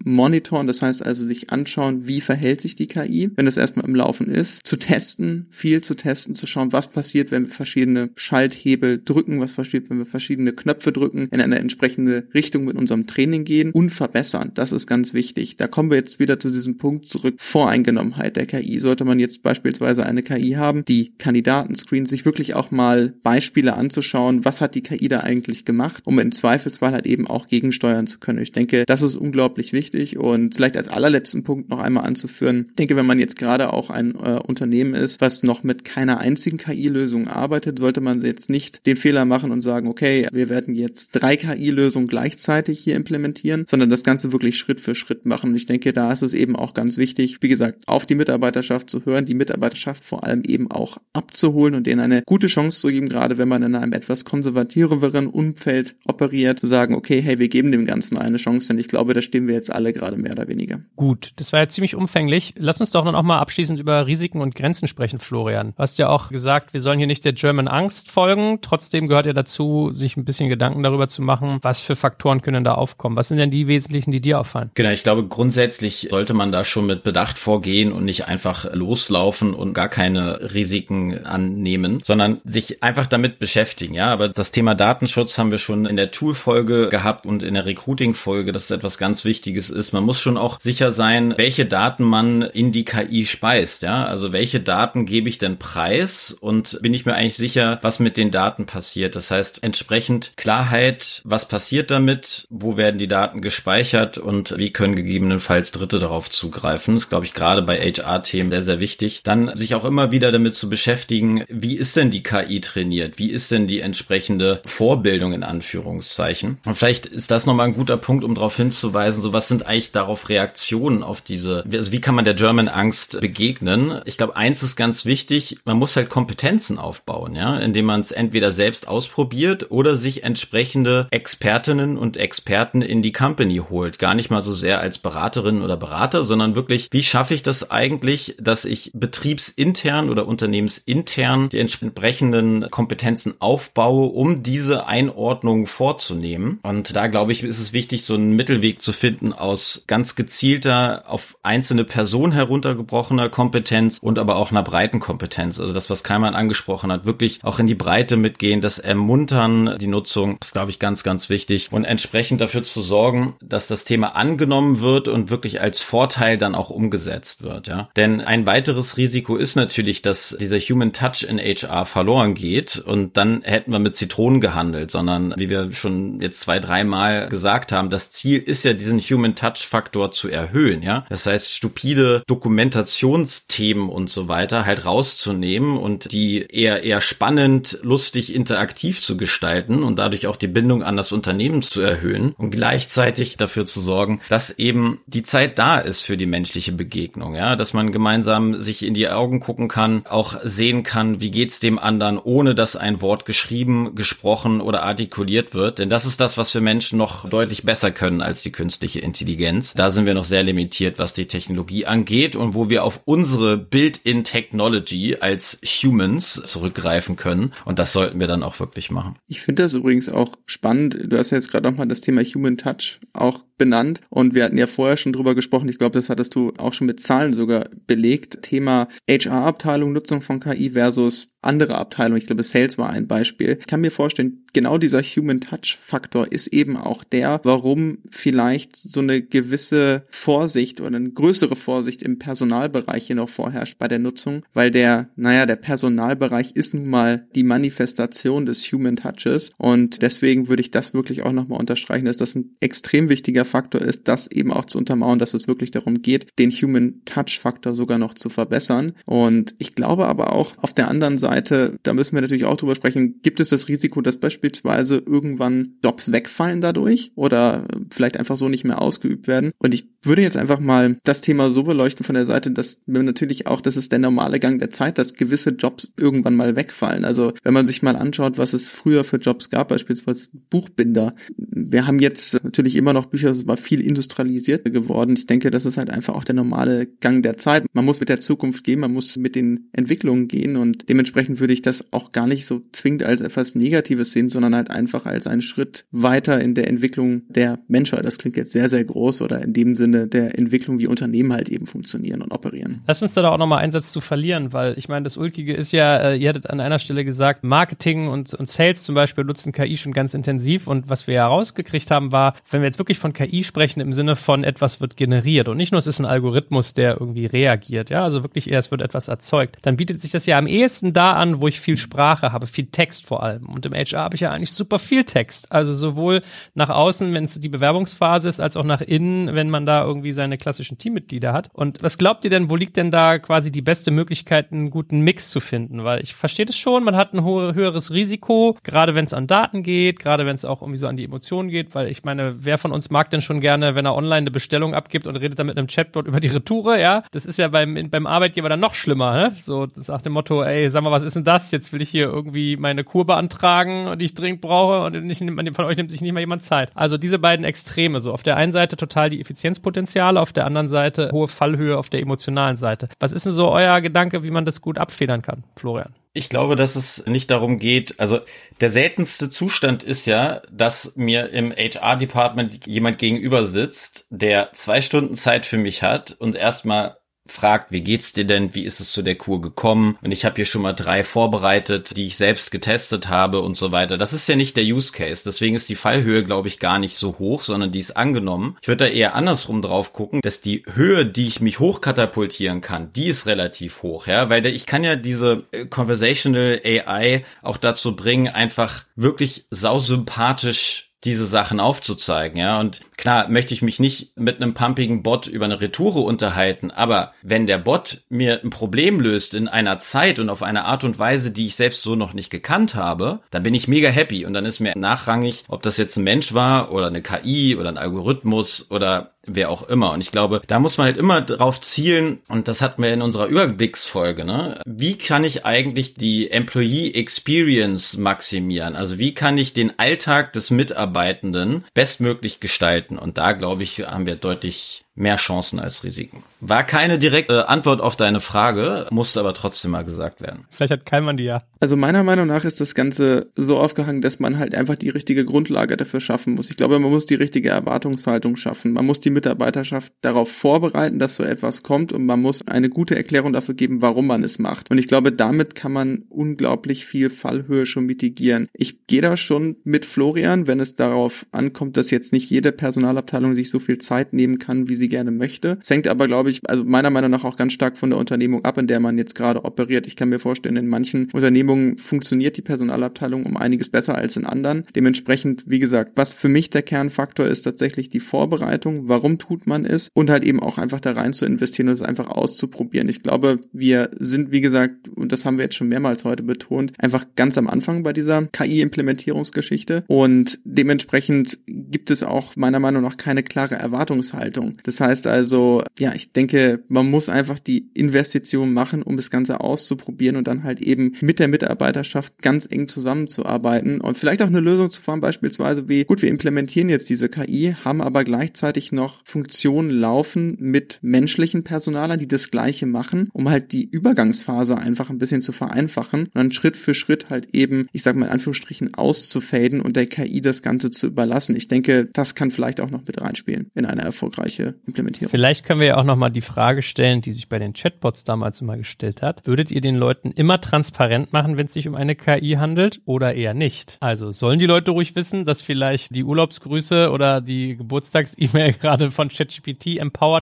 monitoren. Das heißt also sich anschauen, wie verhält sich die KI, wenn es erstmal im Laufen ist. Zu testen, viel zu testen, zu schauen, was passiert, wenn wir verschiedene Schalthebel drücken, was passiert, wenn wir verschiedene Knöpfe drücken, in eine entsprechende Richtung mit unserem Training gehen und verbessern. Das ist ganz wichtig. Da kommen wir jetzt wieder zu diesem Punkt zurück. Voreingenommenheit der KI sollte man jetzt beispielsweise eine KI haben, die Kandidaten screent, sich wirklich auch mal Beispiele anzuschauen, was hat die KI da eigentlich gemacht, um im Zweifelsfall halt eben auch gegensteuern zu können. Ich denke, das ist unglaublich wichtig und vielleicht als allerletzten Punkt noch einmal anzuführen. Ich denke, wenn man jetzt gerade auch ein äh, Unternehmen ist, was noch mit keiner einzigen KI-Lösung arbeitet, sollte man jetzt nicht den Fehler machen und sagen, okay, wir werden jetzt drei KI-Lösungen gleichzeitig hier implementieren, sondern das Ganze wirklich Schritt für Schritt machen. Und ich denke, da ist es eben auch ganz wichtig, wie gesagt, auf die Mitarbeiterschaft zu hören, die Mitarbeiterschaft vor allem eben auch abzuholen und denen eine gute Chance zu geben, gerade wenn man in einem etwas konservativeren Umfeld operiert, zu sagen, okay, hey, wir geben dem Ganzen eine Chance, denn ich glaube, da stehen wir jetzt alle gerade mehr oder weniger. Gut, das war ja ziemlich umfänglich. Lass uns doch dann auch mal abschließend über Risiken und Grenzen sprechen, Florian. Du hast ja auch gesagt, wir sollen hier nicht der German Angst folgen. Trotzdem gehört ja dazu, sich ein bisschen Gedanken darüber zu machen, was für Faktoren können da aufkommen. Was sind denn die wesentlichen, die dir auffallen? Genau, ich glaube, grundsätzlich sollte man da schon mit Bedacht vorgehen und nicht einfach loslaufen und gar keine Risiken annehmen, sondern sich einfach damit beschäftigen. Ja, aber das Thema Datenschutz haben wir schon in der Tool-Folge gehabt und in der Recruiting-Folge, dass es etwas ganz Wichtiges ist. Man muss schon auch sicher sein, welche Daten man in die KI speist. Ja, also welche Daten gebe ich denn preis und bin ich mir eigentlich sicher, was mit den Daten passiert. Das heißt, entsprechend Klarheit, was passiert damit, wo werden die Daten gespeichert und wie können gegebenenfalls Dritte darauf zugreifen. Das ist, glaube ich, gerade bei HR-Themen sehr, sehr wichtig. Dann sich auch immer wieder damit zu beschäftigen, wie ist denn die KI trainiert? Wie ist denn die entsprechende Vorbildung in Anführungszeichen? Und vielleicht ist das nochmal ein guter Punkt, um darauf hinzuweisen, so was sind eigentlich darauf Reaktionen auf diese, also wie kann man der German Angst begegnen? Ich glaube, eins ist ganz wichtig, man muss halt Kompetenzen aufbauen, ja, indem man es entweder selbst ausprobiert oder sich entsprechende Expertinnen und Experten in die Company holt. Gar nicht mal so sehr als Beraterin oder Berater, sondern wirklich, wie schaffe ich das eigentlich, dass ich betriebsintern oder unternehmensintern die entsprechenden Kompetenzen aufbaue, um diese Einordnung vorzunehmen. Und da glaube ich, ist es wichtig, so einen Mittelweg zu finden aus ganz gezielter, auf einzelne Personen heruntergebrochener Kompetenz und aber auch einer breiten Kompetenz. Also das, was Keimann angesprochen hat, wirklich auch in die Breite mitgehen, das Ermuntern, die Nutzung, ist, glaube ich, ganz, ganz wichtig. Und entsprechend dafür zu sorgen, dass das Thema angenommen wird und wirklich als Vorteil dann auch umgesetzt wird. Ja? Denn ein weiteres Risiko ist natürlich, dass dieser Human Touch in HR verloren geht und dann hätten wir mit Zitronen gehandelt, sondern wie wir schon jetzt zwei, dreimal gesagt haben, das Ziel ist ja diesen Human Touch Faktor zu erhöhen. Ja, das heißt stupide Dokumentationsthemen und so weiter halt rauszunehmen und die eher eher spannend, lustig, interaktiv zu gestalten und dadurch auch die Bindung an das Unternehmen zu erhöhen und gleichzeitig dafür zu sorgen, dass eben die Zeit da ist für die menschliche Begegnung, ja, dass man gemeinsam sich in die Augen gucken kann, auch sehen kann, wie geht's dem anderen, ohne dass ein Wort geschrieben, gesprochen oder artikuliert wird, denn das ist das, was wir Menschen noch deutlich besser können als die künstliche Intelligenz. Da sind wir noch sehr limitiert, was die Technologie angeht und wo wir auf unsere Built-in Technology als Humans zurückgreifen können und das sollten wir dann auch wirklich machen. Ich finde das übrigens auch spannend. Du hast ja jetzt gerade nochmal das Thema Human Touch auch benannt und wir hatten ja vorher schon drüber gesprochen. Ich glaube, das hattest du auch schon mit Zahlen sogar belegt. Thema HR-Abteilung, Nutzung von KI versus andere Abteilungen. Ich glaube, Sales war ein Beispiel. Ich kann mir vorstellen, genau dieser Human Touch Faktor ist eben auch der, warum vielleicht so eine gewisse Vorsicht oder eine größere Vorsicht im Personalbereich hier noch vorherrscht bei der Nutzung, weil der, naja, der Personalbereich ist nun mal die Manifestation des Human Touches und deswegen würde ich das wirklich auch nochmal unterstreichen, dass das ein extrem wichtiger Faktor ist, das eben auch zu untermauern, dass es wirklich darum geht, den Human Touch Faktor sogar noch zu verbessern und ich glaube aber auch auf der anderen Seite Seite, da müssen wir natürlich auch drüber sprechen, gibt es das Risiko, dass beispielsweise irgendwann Jobs wegfallen dadurch oder vielleicht einfach so nicht mehr ausgeübt werden. Und ich würde jetzt einfach mal das Thema so beleuchten von der Seite, dass wir natürlich auch, das ist der normale Gang der Zeit, dass gewisse Jobs irgendwann mal wegfallen. Also wenn man sich mal anschaut, was es früher für Jobs gab, beispielsweise Buchbinder. Wir haben jetzt natürlich immer noch Bücher, ist aber viel industrialisierter geworden. Ich denke, das ist halt einfach auch der normale Gang der Zeit. Man muss mit der Zukunft gehen, man muss mit den Entwicklungen gehen und dementsprechend dementsprechend würde ich das auch gar nicht so zwingend als etwas Negatives sehen, sondern halt einfach als einen Schritt weiter in der Entwicklung der Menschheit. Das klingt jetzt sehr, sehr groß oder in dem Sinne der Entwicklung, wie Unternehmen halt eben funktionieren und operieren. Lass uns da auch nochmal einen Satz zu verlieren, weil ich meine, das Ulkige ist ja, äh, ihr hattet an einer Stelle gesagt, Marketing und, und Sales zum Beispiel nutzen KI schon ganz intensiv und was wir herausgekriegt haben, war, wenn wir jetzt wirklich von KI sprechen, im Sinne von etwas wird generiert und nicht nur es ist ein Algorithmus, der irgendwie reagiert, ja, also wirklich eher es wird etwas erzeugt, dann bietet sich das ja am ehesten da an, wo ich viel Sprache habe, viel Text vor allem. Und im HR habe ich ja eigentlich super viel Text. Also sowohl nach außen, wenn es die Bewerbungsphase ist, als auch nach innen, wenn man da irgendwie seine klassischen Teammitglieder hat. Und was glaubt ihr denn, wo liegt denn da quasi die beste Möglichkeit, einen guten Mix zu finden? Weil ich verstehe das schon, man hat ein höheres Risiko, gerade wenn es an Daten geht, gerade wenn es auch irgendwie so an die Emotionen geht, weil ich meine, wer von uns mag denn schon gerne, wenn er online eine Bestellung abgibt und redet dann mit einem Chatbot über die Retoure, ja? Das ist ja beim, beim Arbeitgeber dann noch schlimmer, ne? So nach dem Motto, ey, sag mal, was ist denn das? Jetzt will ich hier irgendwie meine Kur beantragen, die ich dringend brauche und nicht, von euch nimmt sich nicht mal jemand Zeit. Also diese beiden Extreme, so auf der einen Seite total die Effizienzpotenziale, auf der anderen Seite hohe Fallhöhe auf der emotionalen Seite. Was ist denn so euer Gedanke, wie man das gut abfedern kann, Florian? Ich glaube, dass es nicht darum geht, also der seltenste Zustand ist ja, dass mir im HR-Department jemand gegenüber sitzt, der zwei Stunden Zeit für mich hat und erstmal fragt, wie geht's dir denn, wie ist es zu der Kur gekommen? Und ich habe hier schon mal drei vorbereitet, die ich selbst getestet habe und so weiter. Das ist ja nicht der Use Case. Deswegen ist die Fallhöhe, glaube ich, gar nicht so hoch, sondern die ist angenommen. Ich würde da eher andersrum drauf gucken, dass die Höhe, die ich mich hochkatapultieren kann, die ist relativ hoch, ja, weil ich kann ja diese äh, Conversational AI auch dazu bringen, einfach wirklich sausympathisch diese Sachen aufzuzeigen, ja. Und klar möchte ich mich nicht mit einem pumpigen Bot über eine Retoure unterhalten, aber wenn der Bot mir ein Problem löst in einer Zeit und auf eine Art und Weise, die ich selbst so noch nicht gekannt habe, dann bin ich mega happy und dann ist mir nachrangig, ob das jetzt ein Mensch war oder eine KI oder ein Algorithmus oder wer auch immer. Und ich glaube, da muss man halt immer drauf zielen, und das hatten wir in unserer Überblicksfolge, ne? Wie kann ich eigentlich die Employee Experience maximieren? Also wie kann ich den Alltag des Mitarbeitenden bestmöglich gestalten? Und da, glaube ich, haben wir deutlich mehr Chancen als Risiken. War keine direkte Antwort auf deine Frage, musste aber trotzdem mal gesagt werden. Vielleicht hat Kalman die ja. Also meiner Meinung nach ist das Ganze so aufgehangen, dass man halt einfach die richtige Grundlage dafür schaffen muss. Ich glaube, man muss die richtige Erwartungshaltung schaffen. Man muss die Mitarbeiterschaft darauf vorbereiten, dass so etwas kommt und man muss eine gute Erklärung dafür geben, warum man es macht. Und ich glaube, damit kann man unglaublich viel Fallhöhe schon mitigieren. Ich gehe da schon mit Florian, wenn es darauf ankommt, dass jetzt nicht jede Personalabteilung sich so viel Zeit nehmen kann, wie sie sie gerne möchte. Es hängt aber, glaube ich, also meiner Meinung nach auch ganz stark von der Unternehmung ab, in der man jetzt gerade operiert. Ich kann mir vorstellen, in manchen Unternehmungen funktioniert die Personalabteilung um einiges besser als in anderen. Dementsprechend, wie gesagt, was für mich der Kernfaktor ist tatsächlich die Vorbereitung. Warum tut man es? Und halt eben auch einfach da rein zu investieren und es einfach auszuprobieren. Ich glaube, wir sind, wie gesagt, und das haben wir jetzt schon mehrmals heute betont, einfach ganz am Anfang bei dieser KI-Implementierungsgeschichte. Und dementsprechend gibt es auch meiner Meinung nach keine klare Erwartungshaltung. Das das heißt also, ja, ich denke, man muss einfach die Investition machen, um das Ganze auszuprobieren und dann halt eben mit der Mitarbeiterschaft ganz eng zusammenzuarbeiten und vielleicht auch eine Lösung zu fahren, beispielsweise wie, gut, wir implementieren jetzt diese KI, haben aber gleichzeitig noch Funktionen laufen mit menschlichen Personalern, die das Gleiche machen, um halt die Übergangsphase einfach ein bisschen zu vereinfachen und dann Schritt für Schritt halt eben, ich sag mal in Anführungsstrichen, auszufaden und der KI das Ganze zu überlassen. Ich denke, das kann vielleicht auch noch mit reinspielen in eine erfolgreiche Implementierung. Vielleicht können wir ja auch nochmal die Frage stellen, die sich bei den Chatbots damals immer gestellt hat. Würdet ihr den Leuten immer transparent machen, wenn es sich um eine KI handelt oder eher nicht? Also sollen die Leute ruhig wissen, dass vielleicht die Urlaubsgrüße oder die Geburtstags-E-Mail gerade von ChatGPT empowert?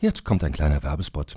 Jetzt kommt ein kleiner Werbespot.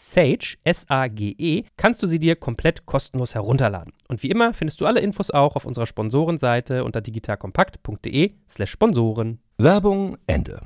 Sage, S-A-G-E, kannst du sie dir komplett kostenlos herunterladen. Und wie immer findest du alle Infos auch auf unserer Sponsorenseite unter digitalkompakt.de slash Sponsoren. Werbung Ende.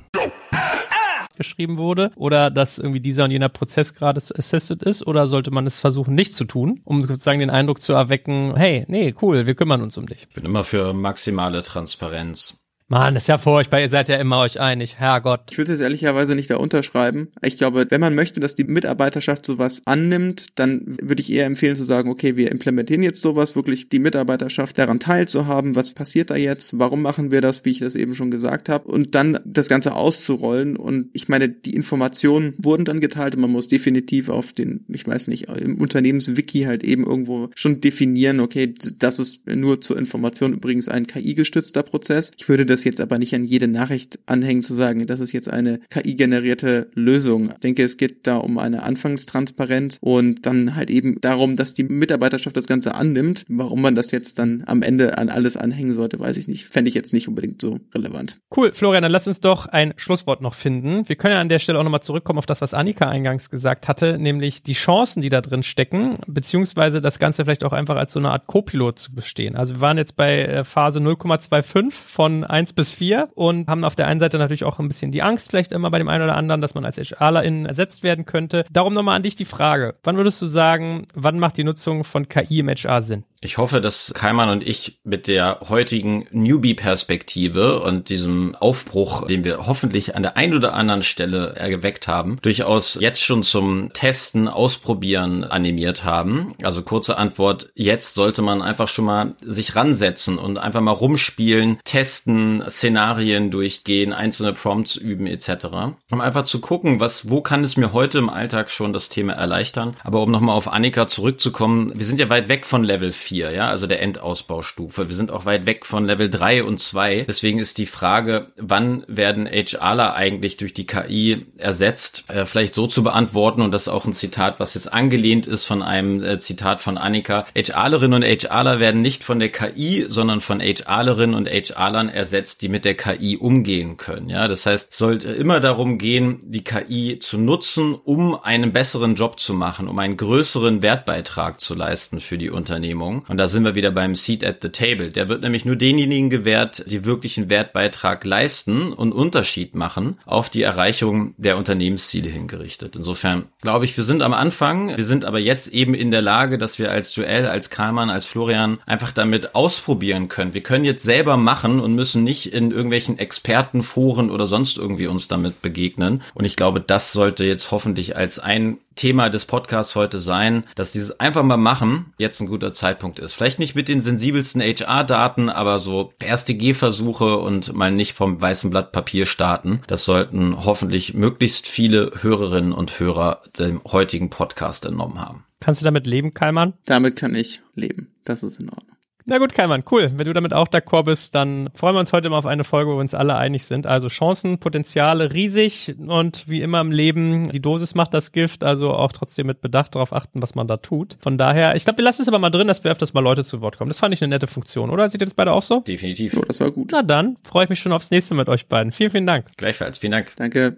geschrieben wurde oder dass irgendwie dieser und jener Prozess gerade assisted ist oder sollte man es versuchen nicht zu tun, um sozusagen den Eindruck zu erwecken, hey, nee, cool, wir kümmern uns um dich. Ich bin immer für maximale Transparenz. Mann, ist ja furchtbar, ihr seid ja immer euch einig, Herrgott. Ich würde es ehrlicherweise nicht da unterschreiben. Ich glaube, wenn man möchte, dass die Mitarbeiterschaft sowas annimmt, dann würde ich eher empfehlen zu sagen, okay, wir implementieren jetzt sowas, wirklich die Mitarbeiterschaft daran teilzuhaben, was passiert da jetzt, warum machen wir das, wie ich das eben schon gesagt habe, und dann das Ganze auszurollen. Und ich meine, die Informationen wurden dann geteilt und man muss definitiv auf den, ich weiß nicht, im Unternehmenswiki halt eben irgendwo schon definieren, okay, das ist nur zur Information übrigens ein KI-gestützter Prozess. Ich würde das jetzt aber nicht an jede Nachricht anhängen zu sagen, das ist jetzt eine KI-generierte Lösung. Ich denke, es geht da um eine Anfangstransparenz und dann halt eben darum, dass die Mitarbeiterschaft das Ganze annimmt. Warum man das jetzt dann am Ende an alles anhängen sollte, weiß ich nicht. Fände ich jetzt nicht unbedingt so relevant. Cool, Florian, dann lass uns doch ein Schlusswort noch finden. Wir können ja an der Stelle auch nochmal zurückkommen auf das, was Annika eingangs gesagt hatte, nämlich die Chancen, die da drin stecken, beziehungsweise das Ganze vielleicht auch einfach als so eine Art Co-Pilot zu bestehen. Also wir waren jetzt bei äh, Phase 0,25 von 1 bis 4 und haben auf der einen Seite natürlich auch ein bisschen die Angst vielleicht immer bei dem einen oder anderen, dass man als HRlerin ersetzt werden könnte. Darum nochmal an dich die Frage. Wann würdest du sagen, wann macht die Nutzung von KI im HR Sinn? Ich hoffe, dass Keimann und ich mit der heutigen Newbie-Perspektive und diesem Aufbruch, den wir hoffentlich an der einen oder anderen Stelle erweckt haben, durchaus jetzt schon zum Testen, Ausprobieren animiert haben. Also kurze Antwort, jetzt sollte man einfach schon mal sich ransetzen und einfach mal rumspielen, testen, Szenarien durchgehen, einzelne Prompts üben etc. Um einfach zu gucken, was, wo kann es mir heute im Alltag schon das Thema erleichtern. Aber um nochmal auf Annika zurückzukommen, wir sind ja weit weg von Level 4 4, ja, also der Endausbaustufe. Wir sind auch weit weg von Level 3 und 2. Deswegen ist die Frage, wann werden HRler eigentlich durch die KI ersetzt, äh, vielleicht so zu beantworten und das ist auch ein Zitat, was jetzt angelehnt ist von einem äh, Zitat von Annika. HRlerinnen und HRler werden nicht von der KI, sondern von HRlerinnen und HRlern ersetzt, die mit der KI umgehen können. Ja, das heißt, es sollte immer darum gehen, die KI zu nutzen, um einen besseren Job zu machen, um einen größeren Wertbeitrag zu leisten für die Unternehmung. Und da sind wir wieder beim Seat at the Table. Der wird nämlich nur denjenigen gewährt, die wirklich einen Wertbeitrag leisten und Unterschied machen auf die Erreichung der Unternehmensziele hingerichtet. Insofern glaube ich, wir sind am Anfang. Wir sind aber jetzt eben in der Lage, dass wir als Joel, als Karlmann, als Florian einfach damit ausprobieren können. Wir können jetzt selber machen und müssen nicht in irgendwelchen Expertenforen oder sonst irgendwie uns damit begegnen. Und ich glaube, das sollte jetzt hoffentlich als ein Thema des Podcasts heute sein, dass dieses einfach mal machen jetzt ein guter Zeitpunkt ist. Vielleicht nicht mit den sensibelsten HR-Daten, aber so erste Gehversuche und mal nicht vom weißen Blatt Papier starten. Das sollten hoffentlich möglichst viele Hörerinnen und Hörer dem heutigen Podcast entnommen haben. Kannst du damit leben, Keimann? Damit kann ich leben. Das ist in Ordnung. Na gut, Keimann, cool. Wenn du damit auch d'accord bist, dann freuen wir uns heute mal auf eine Folge, wo wir uns alle einig sind. Also Chancen, Potenziale riesig und wie immer im Leben, die Dosis macht das Gift, also auch trotzdem mit Bedacht darauf achten, was man da tut. Von daher, ich glaube, wir lassen es aber mal drin, dass wir öfters mal Leute zu Wort kommen. Das fand ich eine nette Funktion, oder? Seht ihr das beide auch so? Definitiv. So, das war gut. Na dann, freue ich mich schon aufs nächste mit euch beiden. Vielen, vielen Dank. Gleichfalls, vielen Dank. Danke.